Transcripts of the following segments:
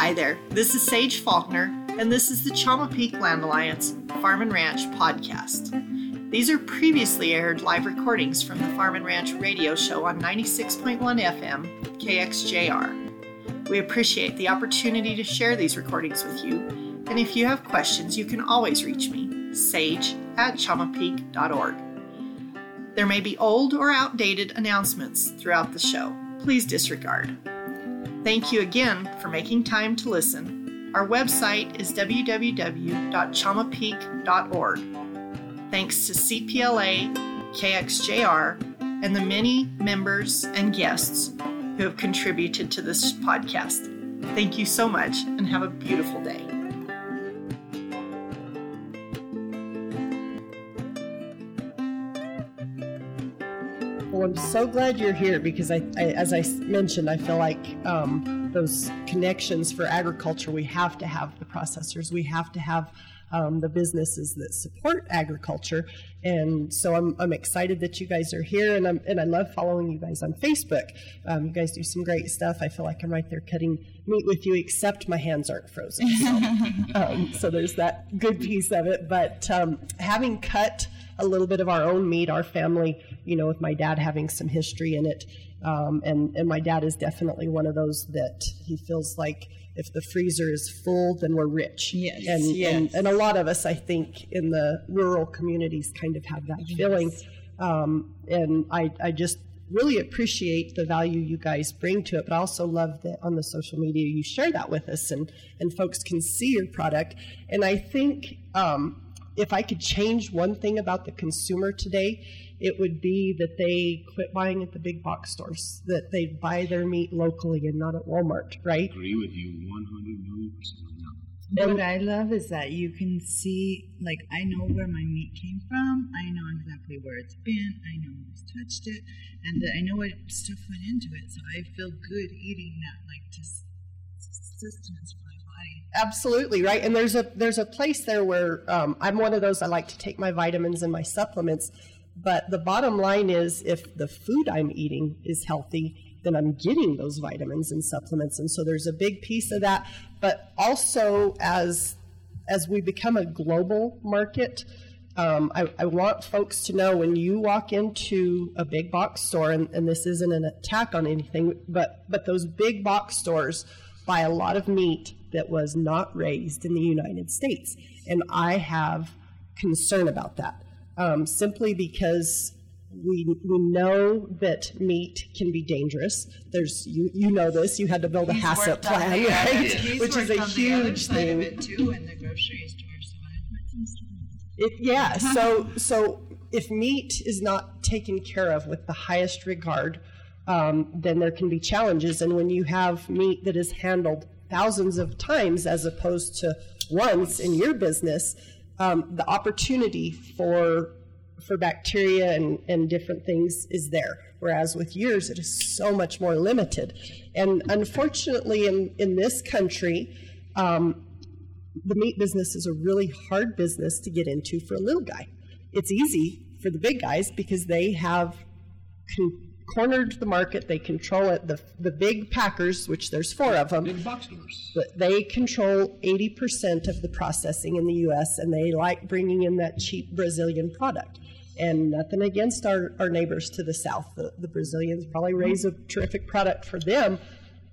Hi there, this is Sage Faulkner, and this is the Chama Peak Land Alliance Farm and Ranch podcast. These are previously aired live recordings from the Farm and Ranch radio show on 96.1 FM, KXJR. We appreciate the opportunity to share these recordings with you, and if you have questions, you can always reach me, sage at chamapeak.org. There may be old or outdated announcements throughout the show. Please disregard. Thank you again for making time to listen. Our website is www.chamapeak.org. Thanks to CPLA, KXJR, and the many members and guests who have contributed to this podcast. Thank you so much and have a beautiful day. Well, I'm so glad you're here because I, I as I mentioned, I feel like um, those connections for agriculture, we have to have the processors, we have to have um, the businesses that support agriculture, and so I'm, I'm excited that you guys are here, and I'm and I love following you guys on Facebook. Um, you guys do some great stuff. I feel like I'm right there cutting meat with you, except my hands aren't frozen. So, um, so there's that good piece of it. But um, having cut a little bit of our own meat, our family, you know, with my dad having some history in it. Um, and, and my dad is definitely one of those that he feels like if the freezer is full, then we're rich. Yes, And, yes. and, and a lot of us, I think, in the rural communities kind of have that feeling. Um, and I, I just really appreciate the value you guys bring to it, but I also love that on the social media you share that with us and, and folks can see your product. And I think um, if I could change one thing about the consumer today, it would be that they quit buying at the big box stores, that they buy their meat locally and not at Walmart, right? I agree with you 100 million percent on that. And- what I love is that you can see, like, I know where my meat came from. I know exactly where it's been. I know who's touched it, and that I know what stuff went into it. So I feel good eating that, like, just sustenance for my body. Absolutely right, and there's a there's a place there where um, I'm one of those. I like to take my vitamins and my supplements, but the bottom line is, if the food I'm eating is healthy, then I'm getting those vitamins and supplements, and so there's a big piece of that. But also, as as we become a global market, um, I, I want folks to know when you walk into a big box store, and, and this isn't an attack on anything, but but those big box stores buy a lot of meat that was not raised in the United States, and I have concern about that um, simply because. We, we know that meat can be dangerous. There's you you know this. You had to build a He's HACCP plan, right? he's Which is a on the other huge thing. It too, in the grocery store, so I've heard some stories. It, yeah. So so if meat is not taken care of with the highest regard, um, then there can be challenges. And when you have meat that is handled thousands of times as opposed to once in your business, um, the opportunity for for bacteria and, and different things is there. Whereas with yours, it is so much more limited. And unfortunately, in, in this country, um, the meat business is a really hard business to get into for a little guy. It's easy for the big guys because they have con- cornered the market, they control it. The, the big packers, which there's four of them, Big box stores. but they control 80% of the processing in the U.S., and they like bringing in that cheap Brazilian product. And nothing against our, our neighbors to the south. The, the Brazilians probably raise a terrific product for them,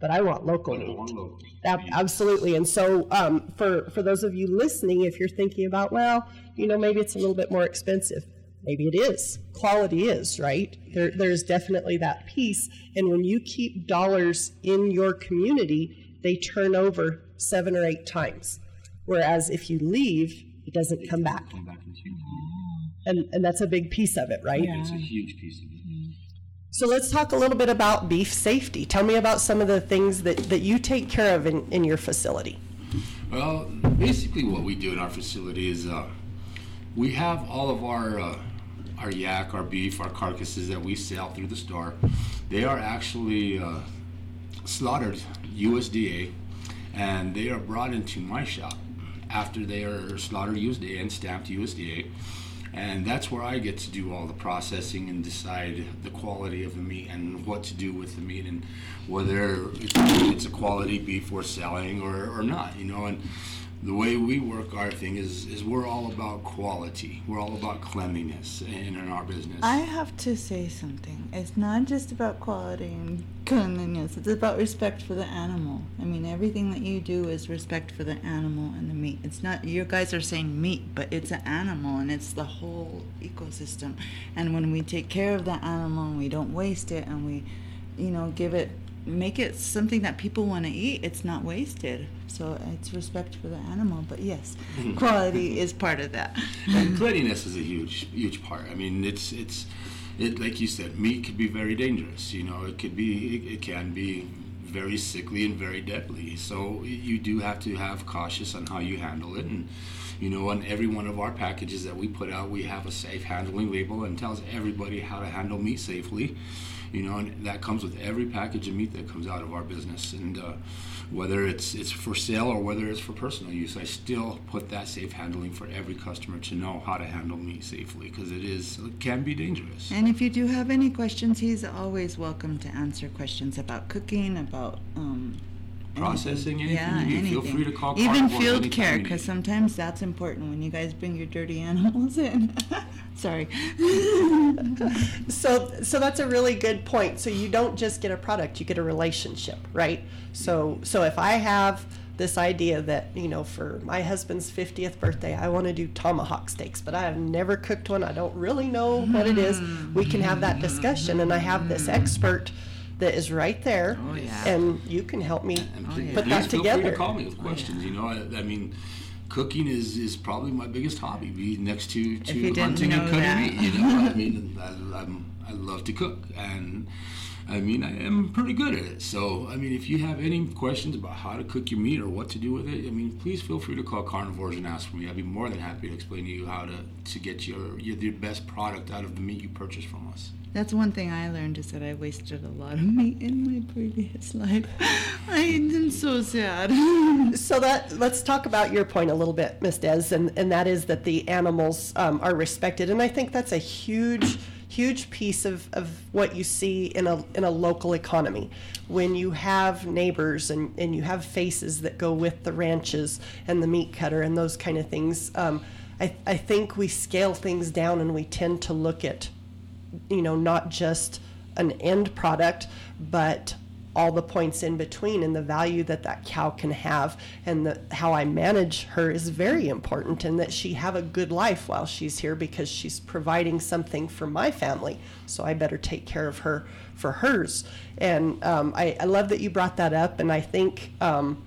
but I want local meat. One local. Ab- Absolutely. And so, um, for, for those of you listening, if you're thinking about, well, you know, maybe it's a little bit more expensive, maybe it is. Quality is, right? There, there's definitely that piece. And when you keep dollars in your community, they turn over seven or eight times. Whereas if you leave, it doesn't come back. And, and that's a big piece of it, right? Yeah. It's a huge piece of it. So let's talk a little bit about beef safety. Tell me about some of the things that, that you take care of in, in your facility. Well, basically, what we do in our facility is uh, we have all of our uh, our yak, our beef, our carcasses that we sell through the store. They are actually uh, slaughtered USDA, and they are brought into my shop after they are slaughtered USDA and stamped USDA. and that's where I get to do all the processing and decide the quality of the meat and what to do with the meat and whether it's a quality beef we're selling or, or not, you know. And the way we work our thing is is we're all about quality. We're all about cleanliness in, in our business. I have to say something. It's not just about quality and cleanliness. It's about respect for the animal. I mean, everything that you do is respect for the animal and the meat. It's not you guys are saying meat, but it's an animal and it's the whole ecosystem. And when we take care of the animal and we don't waste it and we, you know, give it make it something that people want to eat, it's not wasted. So it's respect for the animal. But yes, mm-hmm. quality is part of that. and cleanliness is a huge, huge part. I mean, it's it's it like you said, meat could be very dangerous. You know, it could be it, it can be very sickly and very deadly. So you do have to have cautious on how you handle it and you know on every one of our packages that we put out we have a safe handling label and tells everybody how to handle meat safely you know, and that comes with every package of meat that comes out of our business. And uh, whether it's it's for sale or whether it's for personal use, I still put that safe handling for every customer to know how to handle meat safely because it is it can be dangerous. And if you do have any questions, he's always welcome to answer questions about cooking, about um, processing anything, yeah, you need, anything. feel free to call Even field care, because sometimes that's important when you guys bring your dirty animals in. Sorry. So, so that's a really good point. So you don't just get a product; you get a relationship, right? So, so if I have this idea that you know, for my husband's fiftieth birthday, I want to do tomahawk steaks, but I have never cooked one. I don't really know what it is. We can have that discussion, and I have this mm-hmm. expert that is right there, Oh, yeah. and you can help me And Oh, please, yeah. put please that feel free together. to call me with oh, questions. You know, I, I mean, cooking is, is probably my biggest hobby, be next to, to you hunting and know cutting that. meat. You know, I mean, I, I'm, I love to cook, and I mean, I am pretty good at it. So, I mean, if you have any questions about how to cook your meat or what to do with it, I mean, please feel free to call Carnivores and ask for me. I'd be more than happy to explain to you how to, to get your, your the best product out of the meat you purchase from us. That's one thing I learned is that I wasted a lot of meat in my previous life. I am so sad. So that let's talk about your point a little bit, Ms. Des, and, and that is that the animals um, are respected, and I think that's a huge, huge piece of, of what you see in a in a local economy. When you have neighbors and, and you have faces that go with the ranches and the meat cutter and those kind of things, um, I, I think we scale things down and we tend to look at you know, not just an end product, but all the points in between and the value that that cow can have and the, how I manage her is very important and that she have a good life while she's here because she's providing something for my family. So I better take care of her for hers. And um, I, I love that you brought that up. And I think, um,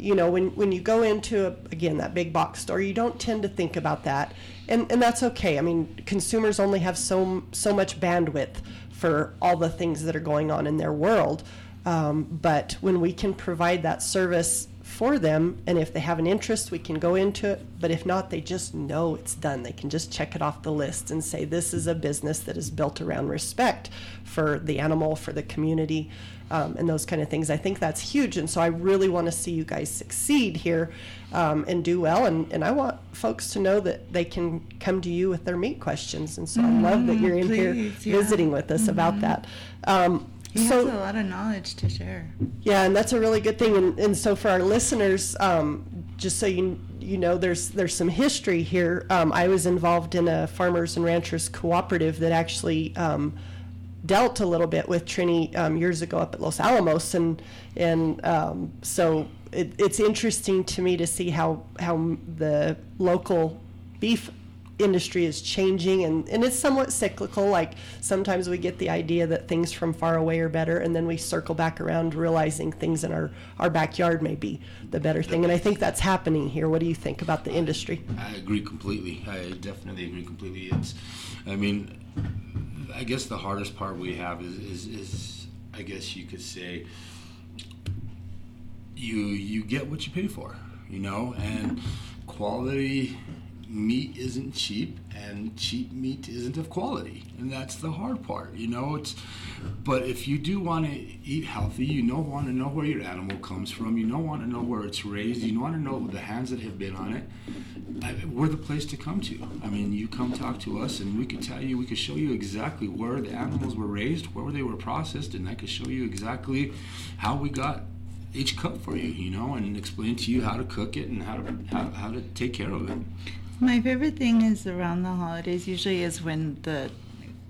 you know when when you go into a, again that big box store you don't tend to think about that. And and that's okay. I mean consumers only have so so much bandwidth for all the things that are going on in their world. Um, but when we can provide that service for them and if they have an interest we can go into it but if not they just know it's done they can just check it off the list and say this is a business that is built around respect for the animal for the community um, and those kind of things. I think that's huge. And so I really want to see you guys succeed here um, and do well. And, and I want folks to know that they can come to you with their meat questions. And so I love that you're in here yeah. visiting with us about that. Um, He so, has a lot of knowledge to share. yeah, and that's a really good thing. And, and so for our listeners, um, just so you you know, there's there's some history here. Um, I was involved in a farmers and ranchers cooperative that actually um, dealt a little bit with Trini um, years ago up at Los Alamos, and and um, so it, it's interesting to me to see how how the local beef industry is changing and, and it's somewhat cyclical like sometimes we get the idea that things from far away are better and then we circle back around realizing things in our, our backyard may be the better thing and i think that's happening here what do you think about the industry I agree completely. I definitely agree completely. It's, I mean, I guess the hardest part we have is, is, is I guess you could say, you you get what you pay for, you know, and quality meat isn't cheap and cheap meat isn't of quality and that's the hard part you know it's but if you do want to eat healthy you know want to know where your animal comes from you don't want to know where it's raised you want to know the hands that have been on it I, we're the place to come to i mean you come talk to us and we could tell you we could show you exactly where the animals were raised where they were processed and i could show you exactly how we got each cut for you, you know, and explain to you how to cook it and how to how, how to take care of it. My favorite thing is around the holidays. Usually is when the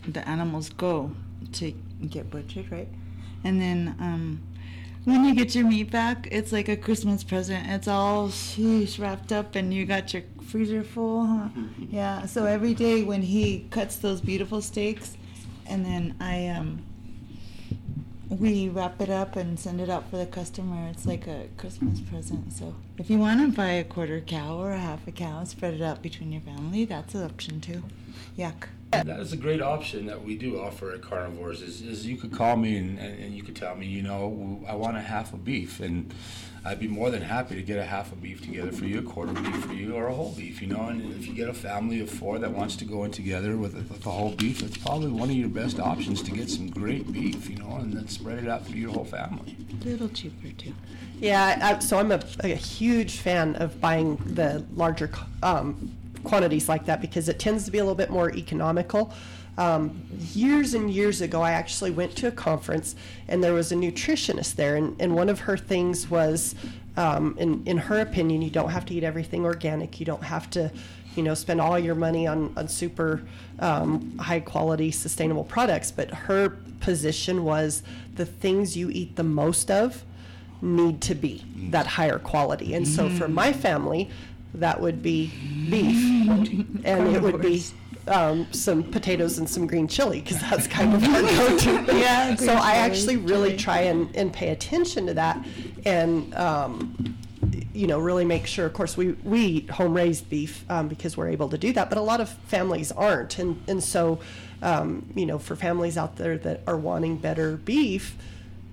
the animals go to get butchered, right? And then um, when you get your meat back, it's like a Christmas present. It's all sheesh, wrapped up, and you got your freezer full. Huh? yeah. So every day when he cuts those beautiful steaks, and then I um, we wrap it up and send it out for the customer. It's like a Christmas present. So if you want to buy a quarter cow or a half a cow, spread it out between your family. That's an option too. Yuck. That is a great option that we do offer at Carnivores. Is, is you could call me and, and, and you could tell me, you know, I want a half a beef, and I'd be more than happy to get a half a beef together for you, a quarter beef for you, or a whole beef. You know, and if you get a family of four that wants to go in together with a, with a whole beef, it's probably one of your best options to get some great beef. You know, and then spread it out through your whole family. A little cheaper too. Yeah, I, so I'm a, a huge fan of buying the larger um, quantities like that because it tends to be a little bit more economical. Um, years and years ago, I actually went to a conference and there was a nutritionist there, and, and one of her things was, um, in, in her opinion, you don't have to eat everything organic. You don't have to, you know, spend all your money on, on super um, high quality, sustainable products. But her position was the things you eat the most of need to be that higher quality. And so for my family, that would be beef, and it would be um, some potatoes and some green chili because that's kind of our go-to. Yeah, So I actually really try and, and pay attention to that, and um, you know really make sure. Of course, we we eat home-raised beef um, because we're able to do that, but a lot of families aren't, and and so um, you know for families out there that are wanting better beef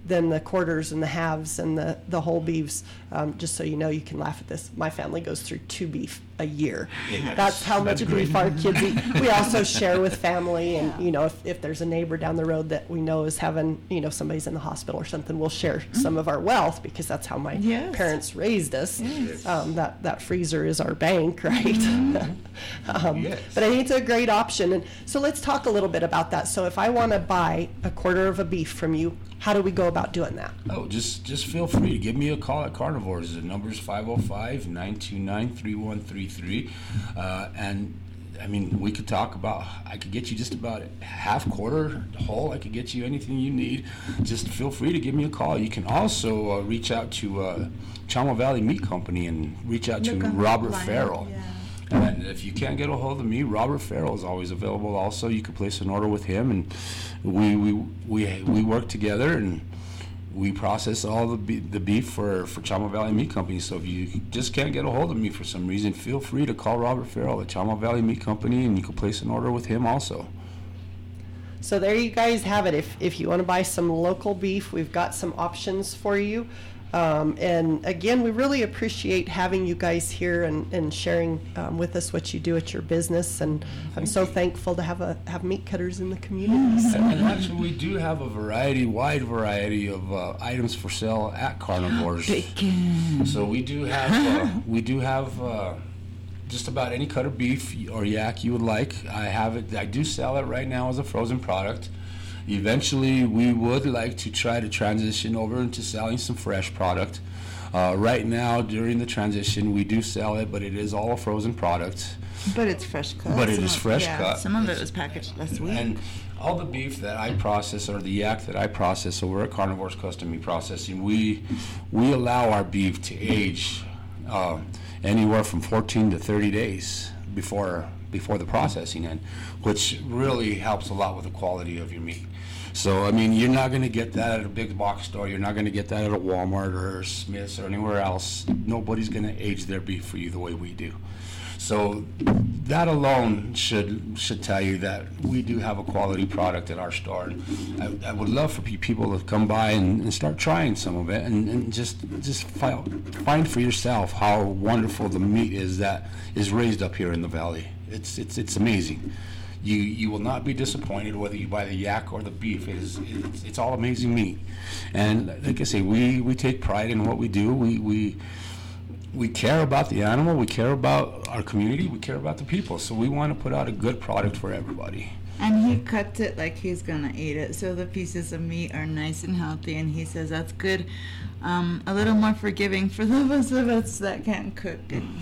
than the quarters and the halves and the, the whole beefs. Um, just so you know, you can laugh at this. My family goes through two beef a year. That's how much That's beef great. our kids eat. We also share with family, and you know, if, if there's a neighbor down the road that we know is having, you know, somebody's in the hospital or something, we'll share some of our wealth because that's how my Yes. parents raised us. Yes. Um, that that freezer is our bank, right? um, Yes. But I think it's a great option, and so let's talk a little bit about that. So if I want to buy a quarter of a beef from you, how do we go about doing that? Oh, just just feel free to give me a call at Carnivores. The number's 505-929-3133. Uh, and I mean, we could talk about. I could get you just about half, quarter, whole. I could get you anything you need. Just feel free to give me a call. You can also uh, reach out to uh, Chama Valley Meat Company and reach out Look to Robert Farrell. yeah. And if you can't get a hold of me, Robert Farrell is always available. Also, you can place an order with him, and we we we, we work together and we process all the be- the beef for for Chama Valley Meat Company. So if you just can't get a hold of me for some reason, feel free to call Robert Farrell at Chama Valley Meat Company, and you can place an order with him also. So there you guys have it. If, if you want to buy some local beef, we've got some options for you. Um, and again, we really appreciate having you guys here and, and sharing um, with us what you do at your business. And I'm so thankful to have a have meat cutters in the community. So- And, and actually, we do have a variety, wide variety of uh, items for sale at Carnivores. Bacon. So we do have uh, we do have uh, just about any cut of beef or yak you would like. I have it. I do sell it right now as a frozen product. Eventually, we would like to try to transition over into selling some fresh product. Uh, right now, during the transition, we do sell it, but it is all a frozen product. But it's fresh cut. But it Some is of- fresh yeah, cut. Some of it was packaged last week. And all the beef that I process or the yak that I process over at Carnivore's Custom Meat Processing, we we allow our beef to age uh, anywhere from 14 to 30 days before before the processing end, which really helps a lot with the quality of your meat. So I mean, you're not going to get that at a big box store. You're not going to get that at a Walmart or Smith's or anywhere else. Nobody's going to age their beef for you the way we do. So that alone should should tell you that we do have a quality product at our store. And I, I would love for people to come by and, and start trying some of it and, and just just find, find for yourself how wonderful the meat is that is raised up here in the valley. It's it's it's amazing. You you will not be disappointed whether you buy the yak or the beef. It is it's, it's all amazing meat. And like I say, we, we take pride in what we do. We we we care about the animal, we care about our community, we care about the people. So we want to put out a good product for everybody. And he cuts it like he's gonna eat it, so the pieces of meat are nice and healthy. And he says that's good, um, a little more forgiving for those of us that can't cook. And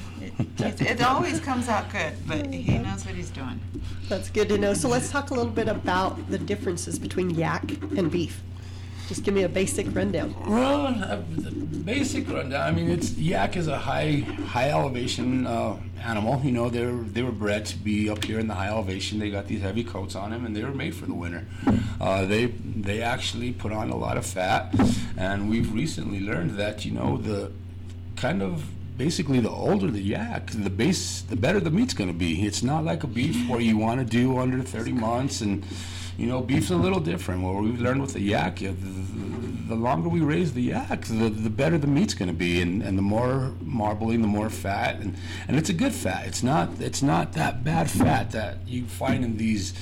it, it always comes out good, but he knows what he's doing. That's good to know. So let's talk a little bit about the differences between yak and beef. Just give me a basic rundown. Well, uh, the basic rundown. I mean, it's yak is a high high elevation uh, animal. You know, they're they were bred to be up here in the high elevation. They got these heavy coats on them, and they were made for the winter. Uh, they they actually put on a lot of fat, and we've recently learned that you know the kind of basically the older the yak, the base, the better the meat's going to be. It's not like a beef where you want to do under 30 months and. You know, beef's a little different. What we've learned with the yak, the, the longer we raise the yak, the, the better the meat's going to be, and, and the more marbling, the more fat, and, and it's a good fat. It's not it's not that bad fat that you find in these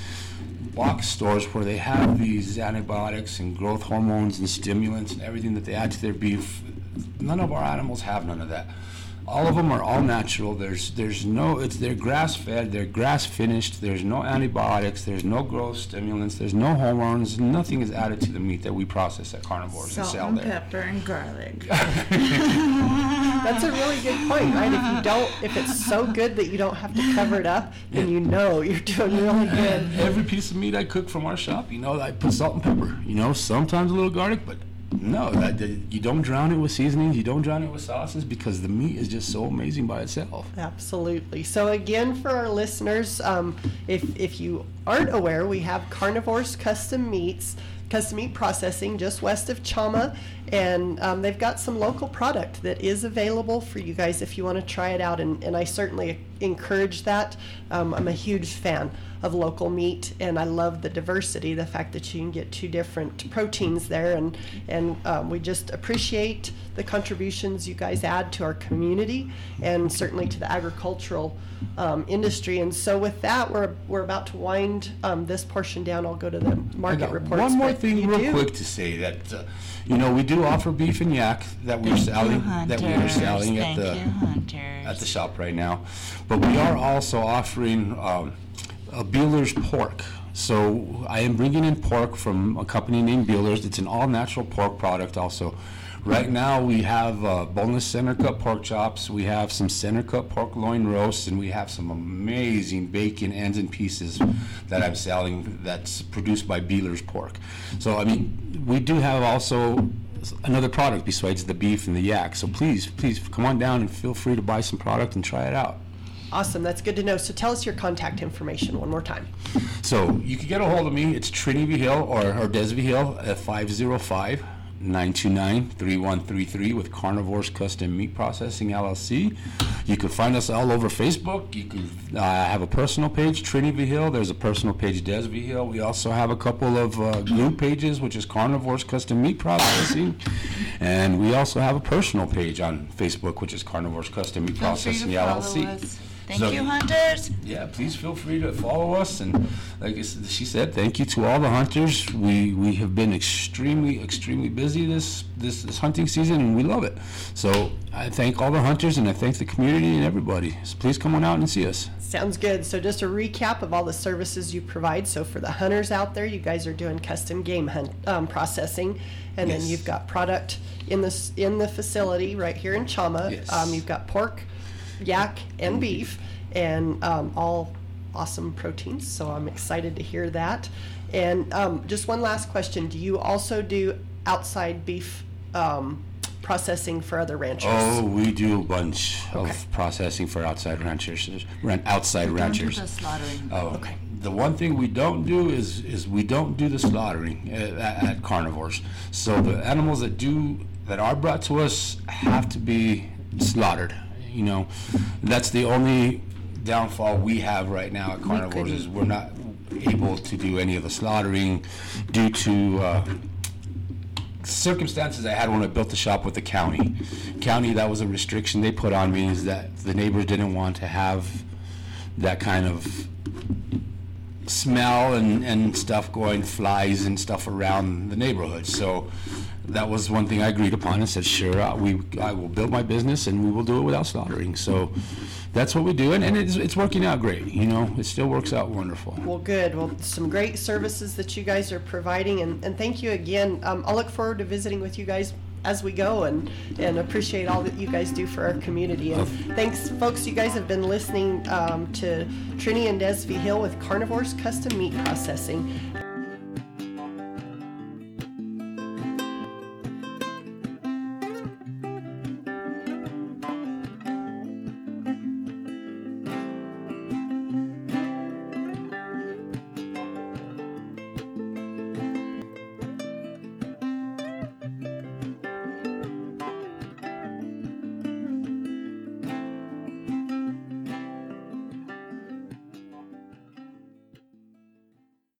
box stores where they have these antibiotics and growth hormones and stimulants and everything that they add to their beef. None of our animals have none of that. All of them are all natural. There's there's no it's they're grass fed, they're grass finished. There's no antibiotics, there's no growth stimulants, there's no hormones. Nothing is added to the meat that we process at carnivores and Salt sell and there. pepper and garlic. That's a really good point, right? If you don't, if it's so good that you don't have to cover it up, then you know you're doing really good. Every piece of meat I cook from our shop, you know, I put salt and pepper. You know, sometimes a little garlic, but no, that, that- you don't drown it with seasonings. You don't drown it with sauces because the meat is just so amazing by itself. Absolutely. So again, for our listeners, um, if if you aren't aware, we have Carnivores Custom Meats, Custom Meat Processing, just west of Chama, and um, they've got some local product that is available for you guys if you want to try it out. And, and I certainly encourage that. Um, I'm a huge fan of local meat, and I love the diversity, the fact that you can get two different proteins there, and and um, we just appreciate the contributions you guys add to our community, and certainly to the agricultural um, industry. And so, with that, we're we're about to wind um, this portion down. I'll go to the market reports. one more thing, real do? quick, to say that uh, you know we do offer beef and yak that we're selling that we are selling at the at the shop right now. But we are also offering um, a Beeler's pork. So I am bringing in pork from a company named Beeler's. It's an all-natural pork product also. Right now, we have uh, boneless center cut pork chops, we have some center cut pork loin roasts, and we have some amazing bacon ends and pieces that I'm selling that's produced by Beeler's Pork. So, I mean, we do have also another product besides the beef and the yak. So please, please come on down and feel free to buy some product and try it out. Awesome, that's good to know. So tell us your contact information one more time. So you can get a hold of me. It's Trini Vigil or, or Des Vigil at 505 929 3133 with Carnivores Custom Meat Processing LLC. You can find us all over Facebook. You can uh, have a personal page, Trini Vigil. There's a personal page, Des Vigil. We also have a couple of uh, group pages, which is Carnivores Custom Meat Processing. And we also have a personal page on Facebook, which is Carnivores Custom Meat Processing LLC. us. Thank So- you, hunters. yeah, please feel free to follow us. And like I s- she said, thank you to all the hunters. We we have been extremely extremely busy this this, this hunting season, and we love it. So I thank all the hunters, and I thank the community and everybody. So please come on out and see us. Sounds good. So just a recap of all the services you provide. So for the hunters out there, you guys are doing custom game hunt um, processing, and then you've got product in this in the facility right here in Chama. Yes. Um, you've got pork, yak, and beef, and um, all awesome proteins. So I'm excited to hear that. And um, just one last question: Do you also do outside beef um, processing for other ranchers? Oh, we do a bunch Okay. of processing for outside ranchers, ran- outside Don't do ranchers. the slaughtering. Oh, Okay. the one thing we don't do is is we don't do the slaughtering at, at, at carnivores. So the animals that do that are brought to us have to be slaughtered. You know, that's the only downfall we have right now at carnivores is we're not able to do any of the slaughtering due to uh, circumstances I had when I built the shop with the county. County, that was a restriction they put on me is that the neighbors didn't want to have that kind of smell and, and stuff going, flies and stuff around the neighborhood. So that was one thing I agreed upon and said, sure, uh, we, I will build my business and we will do it without slaughtering. So that's what we do. And, and it's, it's working out great, you know, it still works out wonderful. Well, good. Well, some great services that you guys are providing, and, and thank you again. Um, I'll look forward to visiting with you guys as we go and, and appreciate all that you guys do for our community. And thanks, folks. You guys have been listening um, to Trini and Des Vigil with Carnivores Custom Meat Processing.